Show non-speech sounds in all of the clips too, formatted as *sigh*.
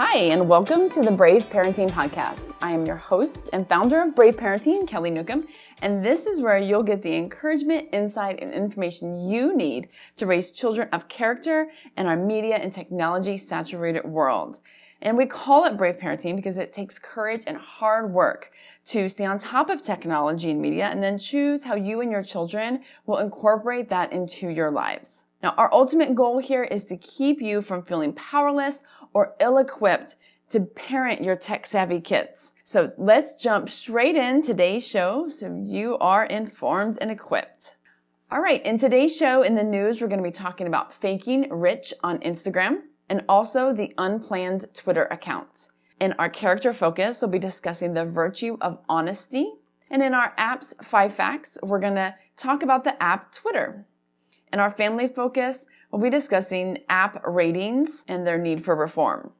Hi, and welcome to the Brave Parenting Podcast. I am your host and founder of Brave Parenting, Kelly Newcomb, and this is where you'll get the encouragement, insight, and information you need to raise children of character in our media and technology saturated world. And we call it Brave Parenting because it takes courage and hard work to stay on top of technology and media and then choose how you and your children will incorporate that into your lives. Now, our ultimate goal here is to keep you from feeling powerless or ill equipped to parent your tech savvy kids. So let's jump straight in today's show so you are informed and equipped. All right, in today's show in the news, we're going to be talking about faking rich on Instagram and also the unplanned Twitter account. In our character focus, we'll be discussing the virtue of honesty. And in our apps five facts, we're going to talk about the app Twitter. In our family focus, we'll be discussing app ratings and their need for reform.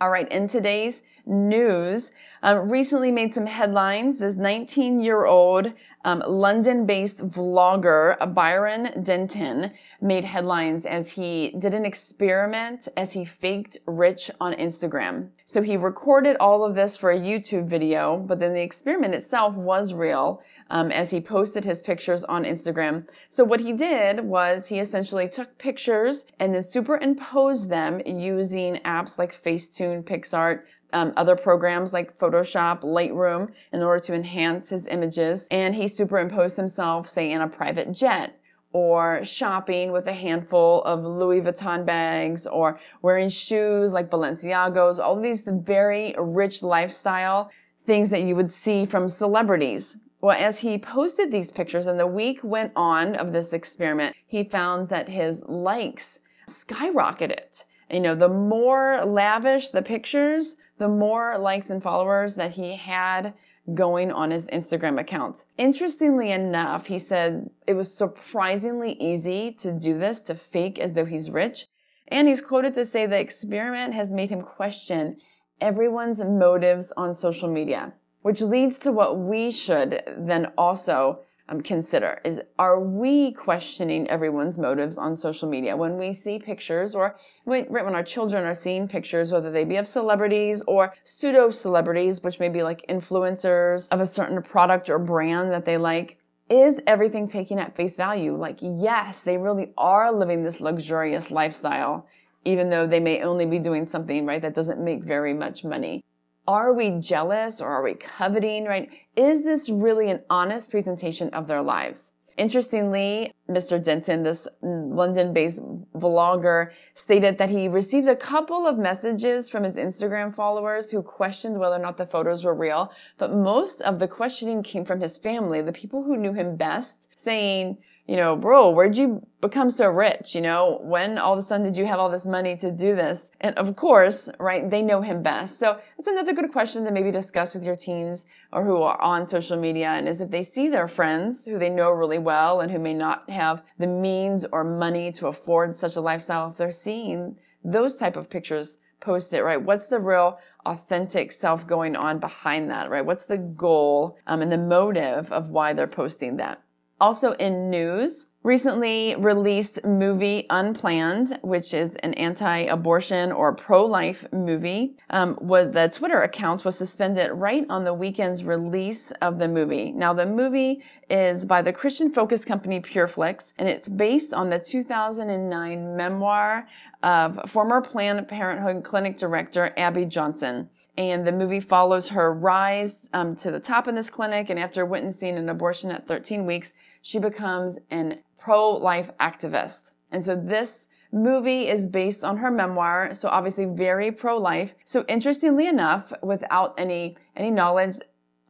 All right, in today's news, um, recently made some headlines. This 19 year old um, London based vlogger, Byron Denton, made headlines as he did an experiment as he faked rich on Instagram. So he recorded all of this for a YouTube video, but then the experiment itself was real um, as he posted his pictures on Instagram. So what he did was he essentially took pictures and then superimposed them using apps like Facetune, PicsArt, um, other programs like Photoshop, Lightroom in order to enhance his images. And he superimposed himself, say, in a private jet or shopping with a handful of Louis Vuitton bags or wearing shoes like Balenciagos, all these very rich lifestyle things that you would see from celebrities. Well, as he posted these pictures and the week went on of this experiment, he found that his likes skyrocketed. You know, the more lavish the pictures, the more likes and followers that he had going on his Instagram account. Interestingly enough, he said it was surprisingly easy to do this, to fake as though he's rich. And he's quoted to say the experiment has made him question everyone's motives on social media which leads to what we should then also um, consider is are we questioning everyone's motives on social media? When we see pictures or when, right when our children are seeing pictures whether they be of celebrities or pseudo celebrities which may be like influencers of a certain product or brand that they like is everything taken at face value? Like yes they really are living this luxurious lifestyle even though they may only be doing something right that doesn't make very much money are we jealous or are we coveting, right? Is this really an honest presentation of their lives? Interestingly, Mr. Denton, this London based vlogger, stated that he received a couple of messages from his Instagram followers who questioned whether or not the photos were real, but most of the questioning came from his family, the people who knew him best, saying, you know, bro, where'd you become so rich? You know, when all of a sudden did you have all this money to do this? And of course, right, they know him best. So it's another good question to maybe discuss with your teens or who are on social media. And is if they see their friends who they know really well and who may not have the means or money to afford such a lifestyle, if they're seeing those type of pictures post it, right? What's the real authentic self going on behind that, right? What's the goal um, and the motive of why they're posting that? Also in news, recently released movie Unplanned, which is an anti-abortion or pro-life movie, um, was the Twitter account was suspended right on the weekend's release of the movie. Now the movie is by the Christian focus company PureFlix, and it's based on the 2009 memoir of former Planned Parenthood clinic director Abby Johnson and the movie follows her rise um, to the top in this clinic and after witnessing an abortion at 13 weeks she becomes an pro-life activist. And so this movie is based on her memoir, so obviously very pro-life. So interestingly enough, without any any knowledge,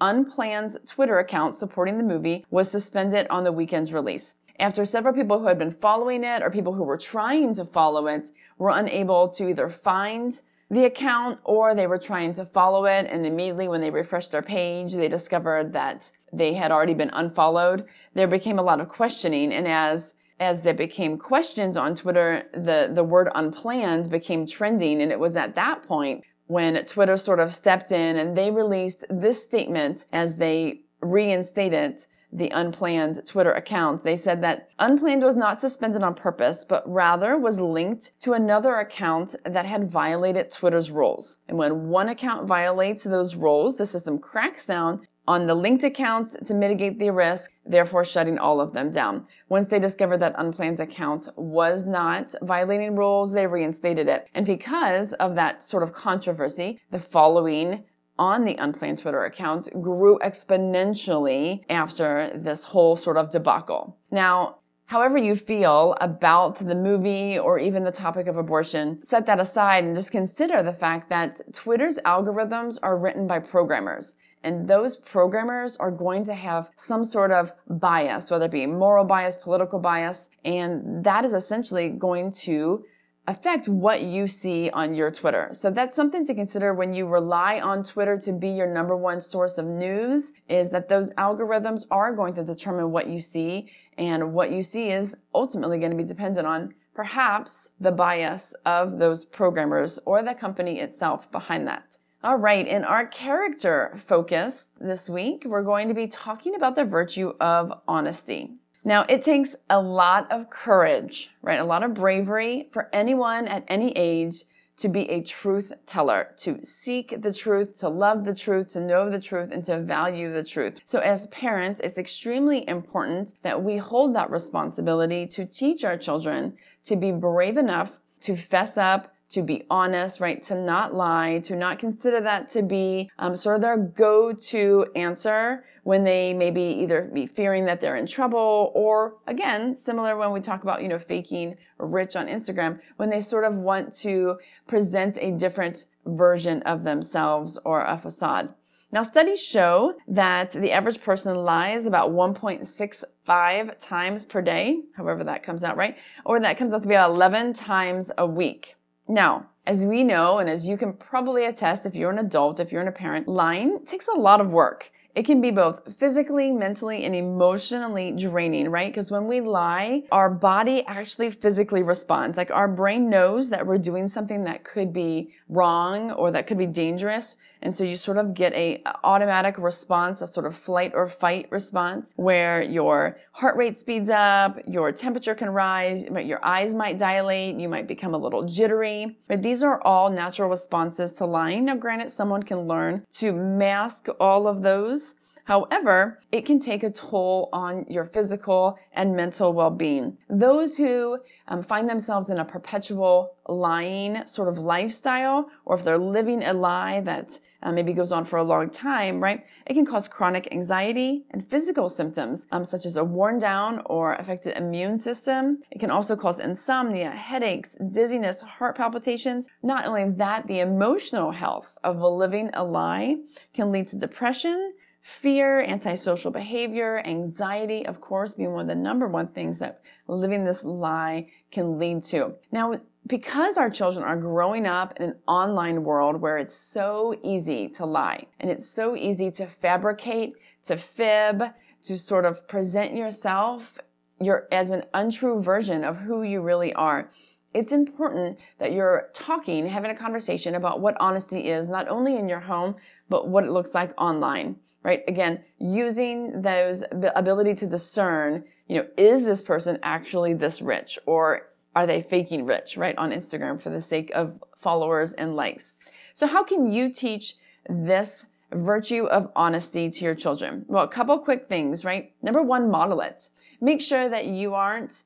Unplanned's Twitter account supporting the movie was suspended on the weekend's release. After several people who had been following it or people who were trying to follow it were unable to either find the account or they were trying to follow it and immediately when they refreshed their page, they discovered that they had already been unfollowed. There became a lot of questioning and as as there became questions on Twitter, the, the word unplanned became trending. And it was at that point when Twitter sort of stepped in and they released this statement as they reinstated the unplanned Twitter account. They said that unplanned was not suspended on purpose, but rather was linked to another account that had violated Twitter's rules. And when one account violates those rules, the system cracks down on the linked accounts to mitigate the risk, therefore shutting all of them down. Once they discovered that unplanned account was not violating rules, they reinstated it. And because of that sort of controversy, the following on the unplanned Twitter account grew exponentially after this whole sort of debacle. Now, however you feel about the movie or even the topic of abortion, set that aside and just consider the fact that Twitter's algorithms are written by programmers. And those programmers are going to have some sort of bias, whether it be moral bias, political bias, and that is essentially going to affect what you see on your Twitter. So that's something to consider when you rely on Twitter to be your number one source of news is that those algorithms are going to determine what you see and what you see is ultimately going to be dependent on perhaps the bias of those programmers or the company itself behind that. All right, in our character focus this week, we're going to be talking about the virtue of honesty. Now, it takes a lot of courage, right? A lot of bravery for anyone at any age to be a truth teller, to seek the truth, to love the truth, to know the truth, and to value the truth. So as parents, it's extremely important that we hold that responsibility to teach our children to be brave enough to fess up, to be honest, right? To not lie, to not consider that to be um, sort of their go-to answer when they maybe either be fearing that they're in trouble or again, similar when we talk about, you know, faking rich on Instagram, when they sort of want to present a different version of themselves or a facade. Now, studies show that the average person lies about 1.65 times per day, however that comes out, right? Or that comes out to be 11 times a week. Now, as we know, and as you can probably attest if you're an adult, if you're a parent, lying takes a lot of work. It can be both physically, mentally, and emotionally draining, right? Because when we lie, our body actually physically responds. Like our brain knows that we're doing something that could be wrong or that could be dangerous. And so you sort of get a automatic response, a sort of flight or fight response where your heart rate speeds up, your temperature can rise, your eyes might dilate, you might become a little jittery. But these are all natural responses to lying. Now, granted, someone can learn to mask all of those However, it can take a toll on your physical and mental well-being. Those who um, find themselves in a perpetual lying sort of lifestyle, or if they're living a lie that uh, maybe goes on for a long time, right? It can cause chronic anxiety and physical symptoms, um, such as a worn down or affected immune system. It can also cause insomnia, headaches, dizziness, heart palpitations. Not only that, the emotional health of living a lie can lead to depression, Fear, antisocial behavior, anxiety, of course, being one of the number one things that living this lie can lead to. Now, because our children are growing up in an online world where it's so easy to lie and it's so easy to fabricate, to fib, to sort of present yourself your, as an untrue version of who you really are. It's important that you're talking, having a conversation about what honesty is, not only in your home, but what it looks like online right? Again, using those, the ability to discern, you know, is this person actually this rich or are they faking rich, right? On Instagram for the sake of followers and likes. So how can you teach this virtue of honesty to your children? Well, a couple quick things, right? Number one, model it. Make sure that you aren't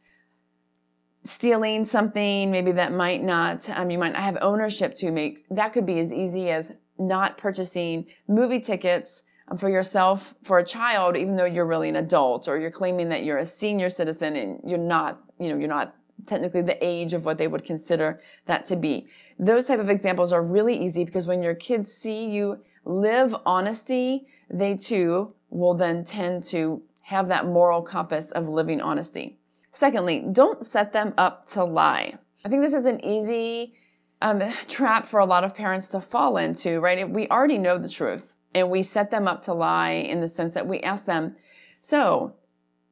stealing something maybe that might not um, you might not have ownership to make that could be as easy as not purchasing movie tickets for yourself for a child even though you're really an adult or you're claiming that you're a senior citizen and you're not you know you're not technically the age of what they would consider that to be. Those type of examples are really easy because when your kids see you live honesty they too will then tend to have that moral compass of living honesty. Secondly don't set them up to lie. I think this is an easy um, *laughs* trap for a lot of parents to fall into right? We already know the truth and we set them up to lie in the sense that we ask them, so,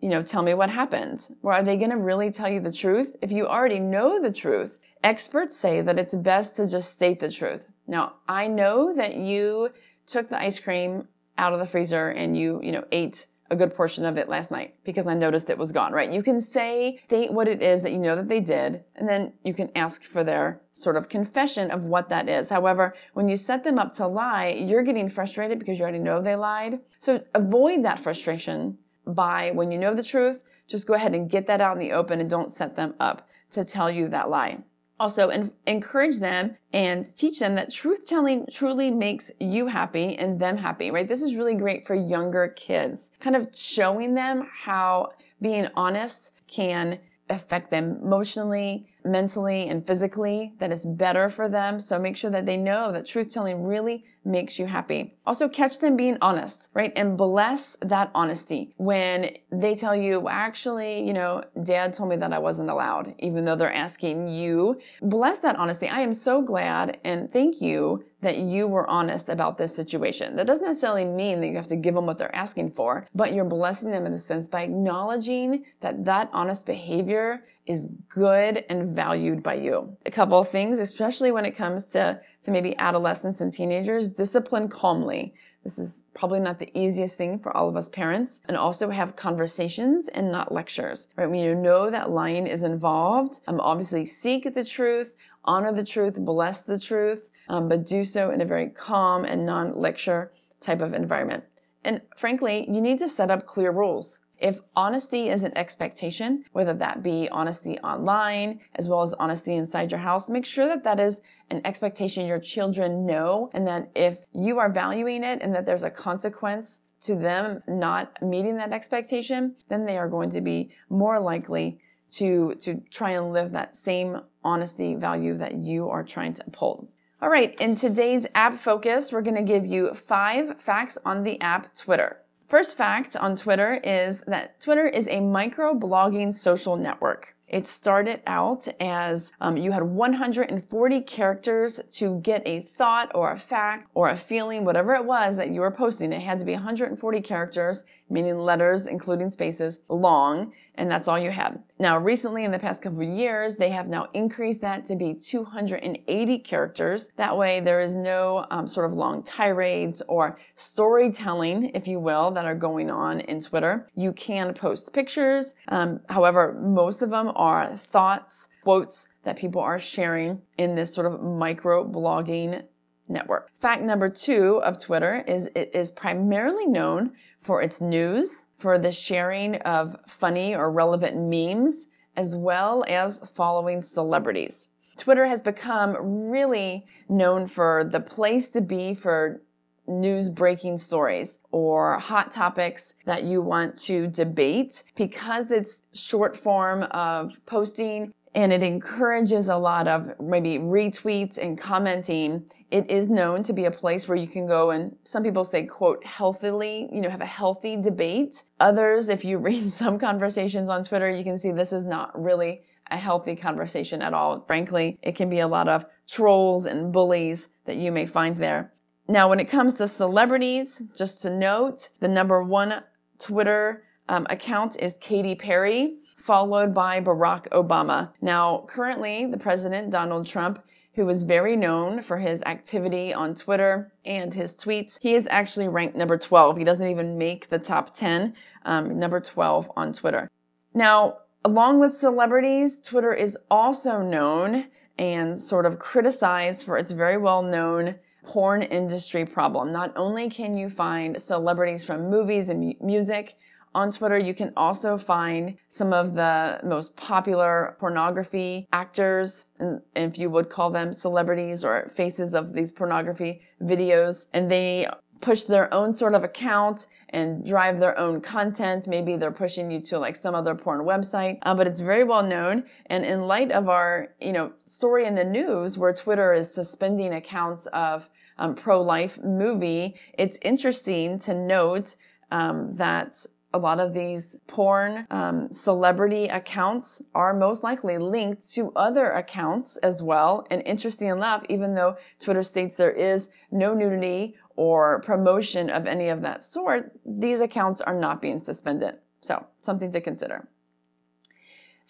you know, tell me what happened. Well, are they going to really tell you the truth? If you already know the truth, experts say that it's best to just state the truth. Now, I know that you took the ice cream out of the freezer and you, you know, ate a good portion of it last night because I noticed it was gone, right? You can say, state what it is that you know that they did, and then you can ask for their sort of confession of what that is. However, when you set them up to lie, you're getting frustrated because you already know they lied. So avoid that frustration by when you know the truth, just go ahead and get that out in the open and don't set them up to tell you that lie. Also, encourage them and teach them that truth telling truly makes you happy and them happy, right? This is really great for younger kids, kind of showing them how being honest can affect them emotionally, mentally, and physically, that is better for them. So make sure that they know that truth telling really makes you happy. Also, catch them being honest, right? And bless that honesty when they tell you, actually, you know, dad told me that I wasn't allowed, even though they're asking you. Bless that honesty. I am so glad and thank you that you were honest about this situation. That doesn't necessarily mean that you have to give them what they're asking for, but you're blessing them in the sense by acknowledging that that honest behavior is good and valued by you. A couple of things, especially when it comes to, to maybe adolescents and teenagers, discipline calmly. This is probably not the easiest thing for all of us parents. And also have conversations and not lectures, right? When you know that lying is involved, um, obviously seek the truth, honor the truth, bless the truth, um, but do so in a very calm and non lecture type of environment. And frankly, you need to set up clear rules. If honesty is an expectation, whether that be honesty online as well as honesty inside your house, make sure that that is an expectation your children know and that if you are valuing it and that there's a consequence to them not meeting that expectation, then they are going to be more likely to, to try and live that same honesty value that you are trying to uphold. All right, in today's app focus, we're to give you five facts on the app Twitter. First fact on Twitter is that Twitter is a micro blogging social network. It started out as um, you had 140 characters to get a thought or a fact or a feeling, whatever it was that you were posting. It had to be 140 characters meaning letters, including spaces, long, and that's all you have. Now, recently in the past couple of years, they have now increased that to be 280 characters. That way, there is no um, sort of long tirades or storytelling, if you will, that are going on in Twitter. You can post pictures. Um, however, most of them are thoughts, quotes that people are sharing in this sort of micro blogging network. Fact number two of Twitter is it is primarily known for its news, for the sharing of funny or relevant memes, as well as following celebrities. Twitter has become really known for the place to be for news breaking stories or hot topics that you want to debate because it's short form of posting and it encourages a lot of maybe retweets and commenting it is known to be a place where you can go and some people say quote healthily you know have a healthy debate. Others if you *laughs* read some conversations on twitter you can see this is not really a healthy conversation at all. Frankly it can be a lot of trolls and bullies that you may find there. Now when it comes to celebrities just to note the number one twitter um, account is katy perry followed by barack obama. Now currently the president donald trump who was very known for his activity on Twitter and his tweets. He is actually ranked number 12. He doesn't even make the top 10, um, number 12 on Twitter. Now, along with celebrities, Twitter is also known and sort of criticized for its very well known porn industry problem. Not only can you find celebrities from movies and music, on Twitter, you can also find some of the most popular pornography actors, and if you would call them celebrities or faces of these pornography videos, and they push their own sort of account and drive their own content. Maybe they're pushing you to like some other porn website, uh, but it's very well known. And in light of our, you know, story in the news where Twitter is suspending accounts of um, pro-life movie, it's interesting to note um, that a lot of these porn um, celebrity accounts are most likely linked to other accounts as well. And interesting enough, even though Twitter states there is no nudity or promotion of any of that sort, these accounts are not being suspended. So, something to consider.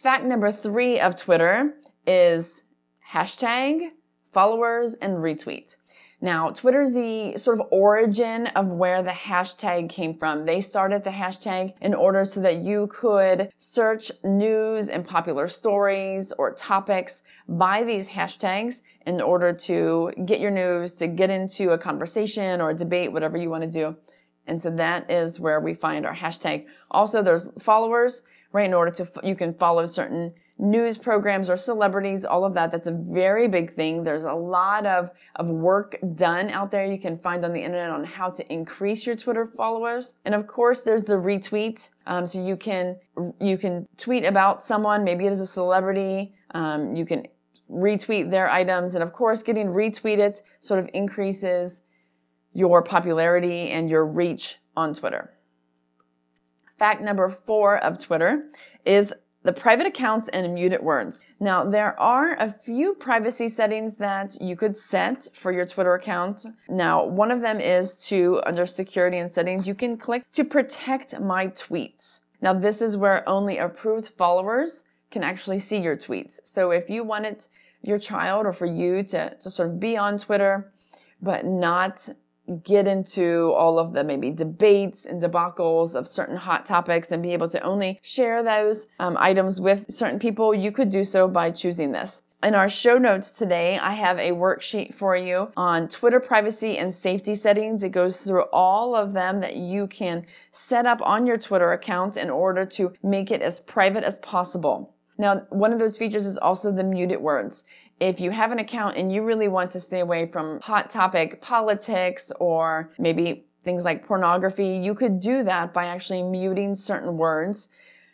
Fact number three of Twitter is hashtag followers and retweet. Now, Twitter's the sort of origin of where the hashtag came from. They started the hashtag in order so that you could search news and popular stories or topics by these hashtags in order to get your news, to get into a conversation or a debate, whatever you want to do. And so that is where we find our hashtag. Also, there's followers, right? In order to, you can follow certain news programs or celebrities, all of that. That's a very big thing. There's a lot of, of work done out there you can find on the internet on how to increase your Twitter followers. And of course, there's the retweet. Um, so you can, you can tweet about someone, maybe it is a celebrity. Um, you can retweet their items. And of course, getting retweeted sort of increases your popularity and your reach on Twitter. Fact number four of Twitter is the private accounts and muted words. Now, there are a few privacy settings that you could set for your Twitter account. Now, one of them is to, under security and settings, you can click to protect my tweets. Now, this is where only approved followers can actually see your tweets. So if you wanted your child or for you to, to sort of be on Twitter, but not get into all of the maybe debates and debacles of certain hot topics and be able to only share those um, items with certain people, you could do so by choosing this. In our show notes today, I have a worksheet for you on Twitter privacy and safety settings. It goes through all of them that you can set up on your Twitter accounts in order to make it as private as possible. Now, one of those features is also the muted words if you have an account and you really want to stay away from hot topic politics or maybe things like pornography, you could do that by actually muting certain words.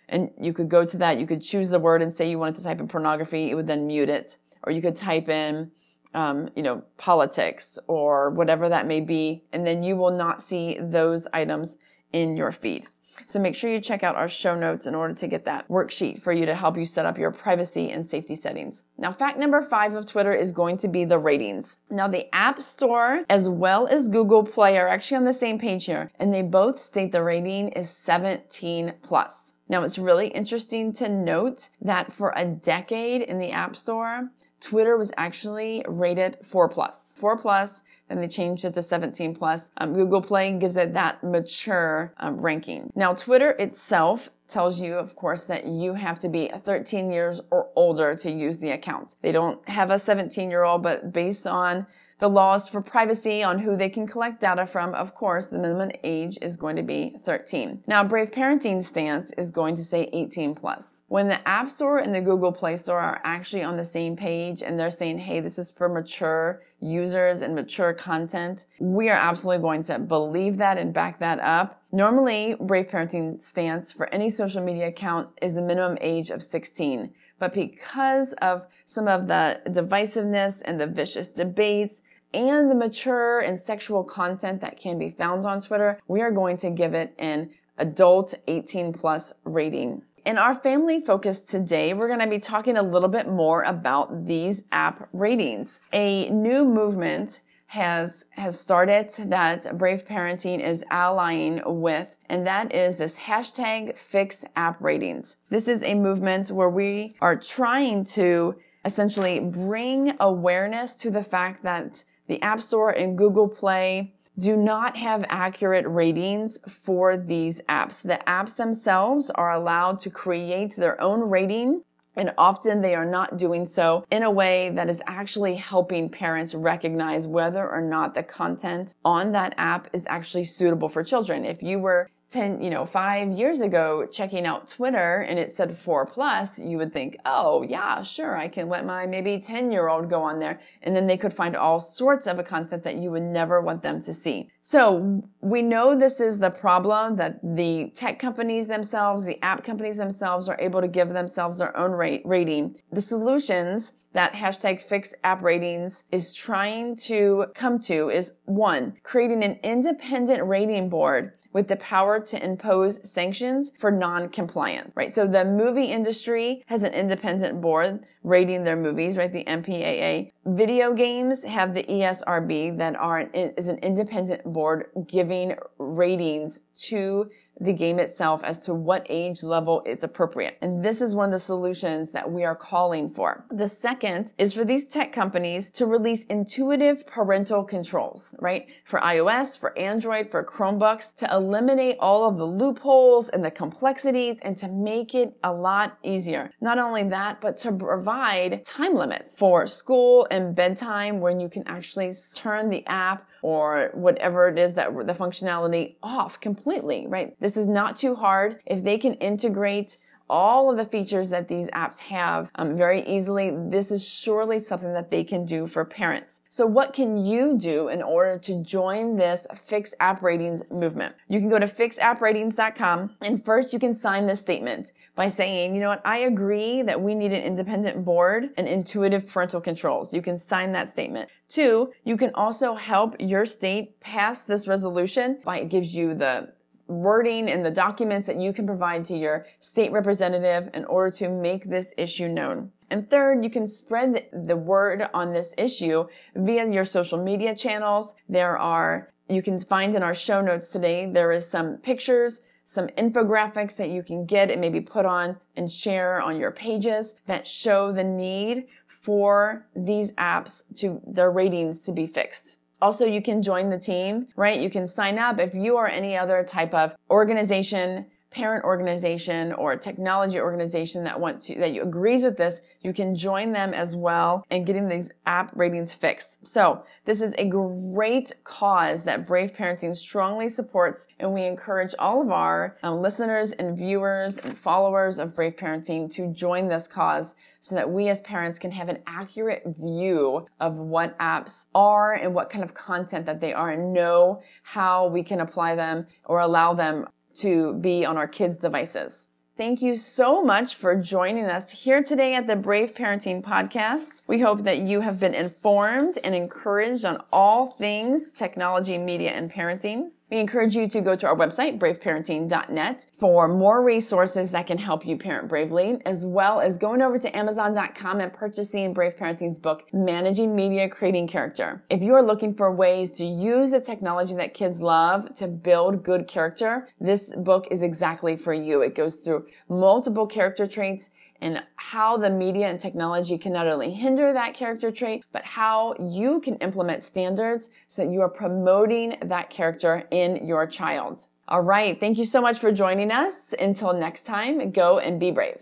And you could go to that, you could choose the word and say you wanted to type in pornography, it would then mute it. Or you could type in, um, you know, politics or whatever that may be, and then you will not see those items in your feed. So make sure you check out our show notes in order to get that worksheet for you to help you set up your privacy and safety settings. Now, fact number five of Twitter is going to be the ratings. Now, the App Store as well as Google Play are actually on the same page here, and they both state the rating is 17 plus. Now, it's really interesting to note that for a decade in the App Store, Twitter was actually rated 4 plus. 4 plus then they changed it to 17 plus. Um, Google Play gives it that mature um, ranking. Now, Twitter itself tells you, of course, that you have to be 13 years or older to use the account. They don't have a 17 year old, but based on the laws for privacy on who they can collect data from, of course, the minimum age is going to be 13. Now, Brave Parenting stance is going to say 18 plus. When the App Store and the Google Play Store are actually on the same page and they're saying, hey, this is for mature users and mature content, we are absolutely going to believe that and back that up. Normally, Brave Parenting stance for any social media account is the minimum age of 16. But because of some of the divisiveness and the vicious debates and the mature and sexual content that can be found on Twitter, we are going to give it an adult 18 plus rating. In our family focus today, we're going to be talking a little bit more about these app ratings. A new movement has has started that Brave Parenting is allying with, and that is this hashtag fix app ratings. This is a movement where we are trying to essentially bring awareness to the fact that the App Store and Google Play do not have accurate ratings for these apps. The apps themselves are allowed to create their own rating and often they are not doing so in a way that is actually helping parents recognize whether or not the content on that app is actually suitable for children. If you were 10, you know, five years ago checking out Twitter and it said four plus, you would think, oh, yeah, sure, I can let my maybe 10 year old go on there. And then they could find all sorts of a content that you would never want them to see. So we know this is the problem that the tech companies themselves, the app companies themselves are able to give themselves their own rate rating. The solutions that hashtag fix app ratings is trying to come to is one, creating an independent rating board with the power to impose sanctions for non-compliance, right? So the movie industry has an independent board rating their movies, right? The MPAA. Video games have the ESRB that are is an independent board giving ratings to the game itself as to what age level is appropriate. And this is one of the solutions that we are calling for. The second is for these tech companies to release intuitive parental controls, right? For iOS, for Android, for Chromebooks to eliminate all of the loopholes and the complexities and to make it a lot easier. Not only that, but to provide time limits for school and bedtime when you can actually turn the app or whatever it is that the functionality off completely, right? This is not too hard. If they can integrate all of the features that these apps have um, very easily. This is surely something that they can do for parents. So what can you do in order to join this Fix app ratings movement? You can go to fixappratings.com and first you can sign this statement by saying, you know what, I agree that we need an independent board and intuitive parental controls. You can sign that statement. Two, you can also help your state pass this resolution by it gives you the wording in the documents that you can provide to your state representative in order to make this issue known. And third, you can spread the word on this issue via your social media channels. There are, you can find in our show notes today, there is some pictures, some infographics that you can get and maybe put on and share on your pages that show the need for these apps to their ratings to be fixed. Also, you can join the team, right? You can sign up if you are any other type of organization, parent organization or technology organization that wants to, that you agrees with this, you can join them as well and getting these app ratings fixed. So this is a great cause that Brave Parenting strongly supports. And we encourage all of our um, listeners and viewers and followers of Brave Parenting to join this cause so that we as parents can have an accurate view of what apps are and what kind of content that they are and know how we can apply them or allow them to be on our kids' devices. Thank you so much for joining us here today at the Brave Parenting Podcast. We hope that you have been informed and encouraged on all things technology, media, and parenting. We encourage you to go to our website, braveparenting.net, for more resources that can help you parent bravely, as well as going over to amazon.com and purchasing Brave Parenting's book, Managing Media, Creating Character. If you are looking for ways to use the technology that kids love to build good character, this book is exactly for you. It goes through multiple character traits and how the media and technology can not only hinder that character trait, but how you can implement standards so that you are promoting that character in your child. All right. Thank you so much for joining us. Until next time, go and be brave.